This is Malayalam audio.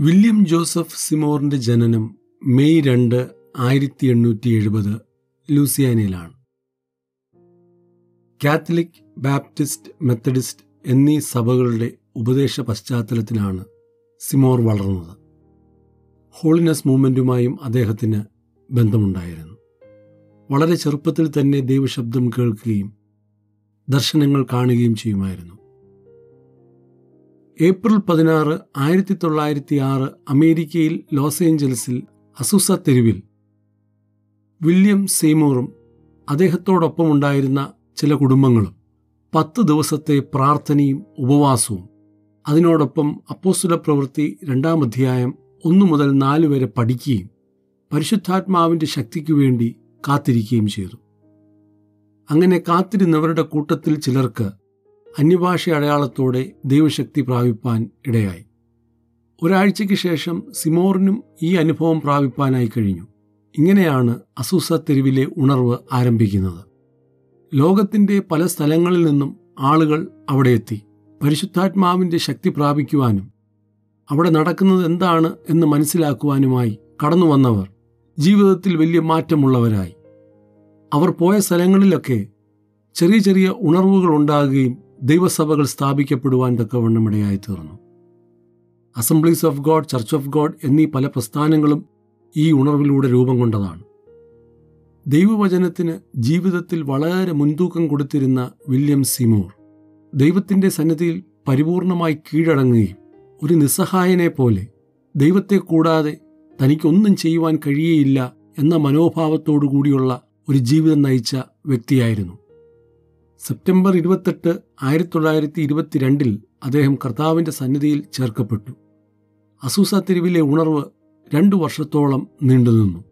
വില്യം ജോസഫ് സിമോറിന്റെ ജനനം മെയ് രണ്ട് ആയിരത്തി എണ്ണൂറ്റി എഴുപത് ലൂസിയാനയിലാണ്. കാത്തലിക് ബാപ്റ്റിസ്റ്റ് മെത്തഡിസ്റ്റ് എന്നീ സഭകളുടെ ഉപദേശ പശ്ചാത്തലത്തിലാണ് സിമോർ വളർന്നത്. ഹോളിനെസ് മൂവ്മെന്റുമായും അദ്ദേഹത്തിന് ബന്ധമുണ്ടായിരുന്നു. വളരെ ചെറുപ്പത്തിൽ തന്നെ ദൈവശബ്ദം കേൾക്കുകയും ദർശനങ്ങൾ കാണുകയും ചെയ്യുമായിരുന്നു. ഏപ്രിൽ പതിനാറ് ആയിരത്തി തൊള്ളായിരത്തി ആറ് അമേരിക്കയിൽ ലോസ് ഏഞ്ചൽസിൽ അസുസ തെരുവിൽ. വില്യം സെയ്മോറും അദ്ദേഹത്തോടൊപ്പം ഉണ്ടായിരുന്ന ചില കുടുംബങ്ങളും പത്ത് ദിവസത്തെ പ്രാർത്ഥനയും ഉപവാസവും. അതിനോടൊപ്പം അപ്പോസ്തുല പ്രവൃത്തി രണ്ടാം അധ്യായം ഒന്നു മുതൽ നാല് വരെ പഠിക്കുകയും പരിശുദ്ധാത്മാവിന്റെ ശക്തിക്കു വേണ്ടി കാത്തിരിക്കുകയും ചെയ്തു. അങ്ങനെ കാത്തിരുന്നവരുടെ കൂട്ടത്തിൽ ചിലർക്ക് അന്യഭാഷ അടയാളത്തോടെ ദൈവശക്തി പ്രാപിപ്പാൻ ഇടയായി. ഒരാഴ്ചയ്ക്ക് ശേഷം സിമോറിനും ഈ അനുഭവം പ്രാപിപ്പാനായി കഴിഞ്ഞു. ഇങ്ങനെയാണ് അസൂസ തെരുവിലെ ഉണർവ് ആരംഭിക്കുന്നത്. ലോകത്തിന്റെ പല സ്ഥലങ്ങളിൽ നിന്നും ആളുകൾ അവിടെ എത്തി. പരിശുദ്ധാത്മാവിന്റെ ശക്തി പ്രാപിക്കുവാനും അവിടെ നടക്കുന്നത് എന്താണ് എന്ന് മനസ്സിലാക്കുവാനുമായി കടന്നു വന്നവർ ജീവിതത്തിൽ വലിയ മാറ്റമുള്ളവരായി. അവർ പോയ സ്ഥലങ്ങളിലൊക്കെ ചെറിയ ചെറിയ ഉണർവുകൾ ഉണ്ടാകുകയും ദൈവസഭകൾ സ്ഥാപിക്കപ്പെടുവാൻ തക്കവണ്ണം ഇടയായി തീർന്നു assemblies of God church of God എന്നീ പല പ്രസ്ഥാനങ്ങളും ഈ ഉണർവിലൂടെ രൂപം കൊണ്ടതാണ്. ദൈവവചനത്തിന് ജീവിതത്തിൽ വളരെ മുൻതൂക്കം കൊടുത്തിരുന്ന വില്യം സിമൂർ ദൈവത്തിന്റെ സന്നിധിയിൽ പരിപൂർണമായി കീഴടങ്ങുകയും ഒരു നിസ്സഹായനെ പോലെ ദൈവത്തെ കൂടാതെ തനിക്കൊന്നും ചെയ്യുവാൻ കഴിയേയില്ല എന്ന മനോഭാവത്തോടു കൂടിയുള്ള ഒരു ജീവിതം നയിച്ച വ്യക്തിയായിരുന്നു. സെപ്റ്റംബർ ഇരുപത്തെട്ട് ആയിരത്തി തൊള്ളായിരത്തി ഇരുപത്തിരണ്ടിൽ അദ്ദേഹം കർത്താവിന്റെ സന്നിധിയിൽ ചേർക്കപ്പെട്ടു. അസൂസ തെരുവിലെ ഉണർവ് രണ്ടു വർഷത്തോളം നീണ്ടുനിന്നു.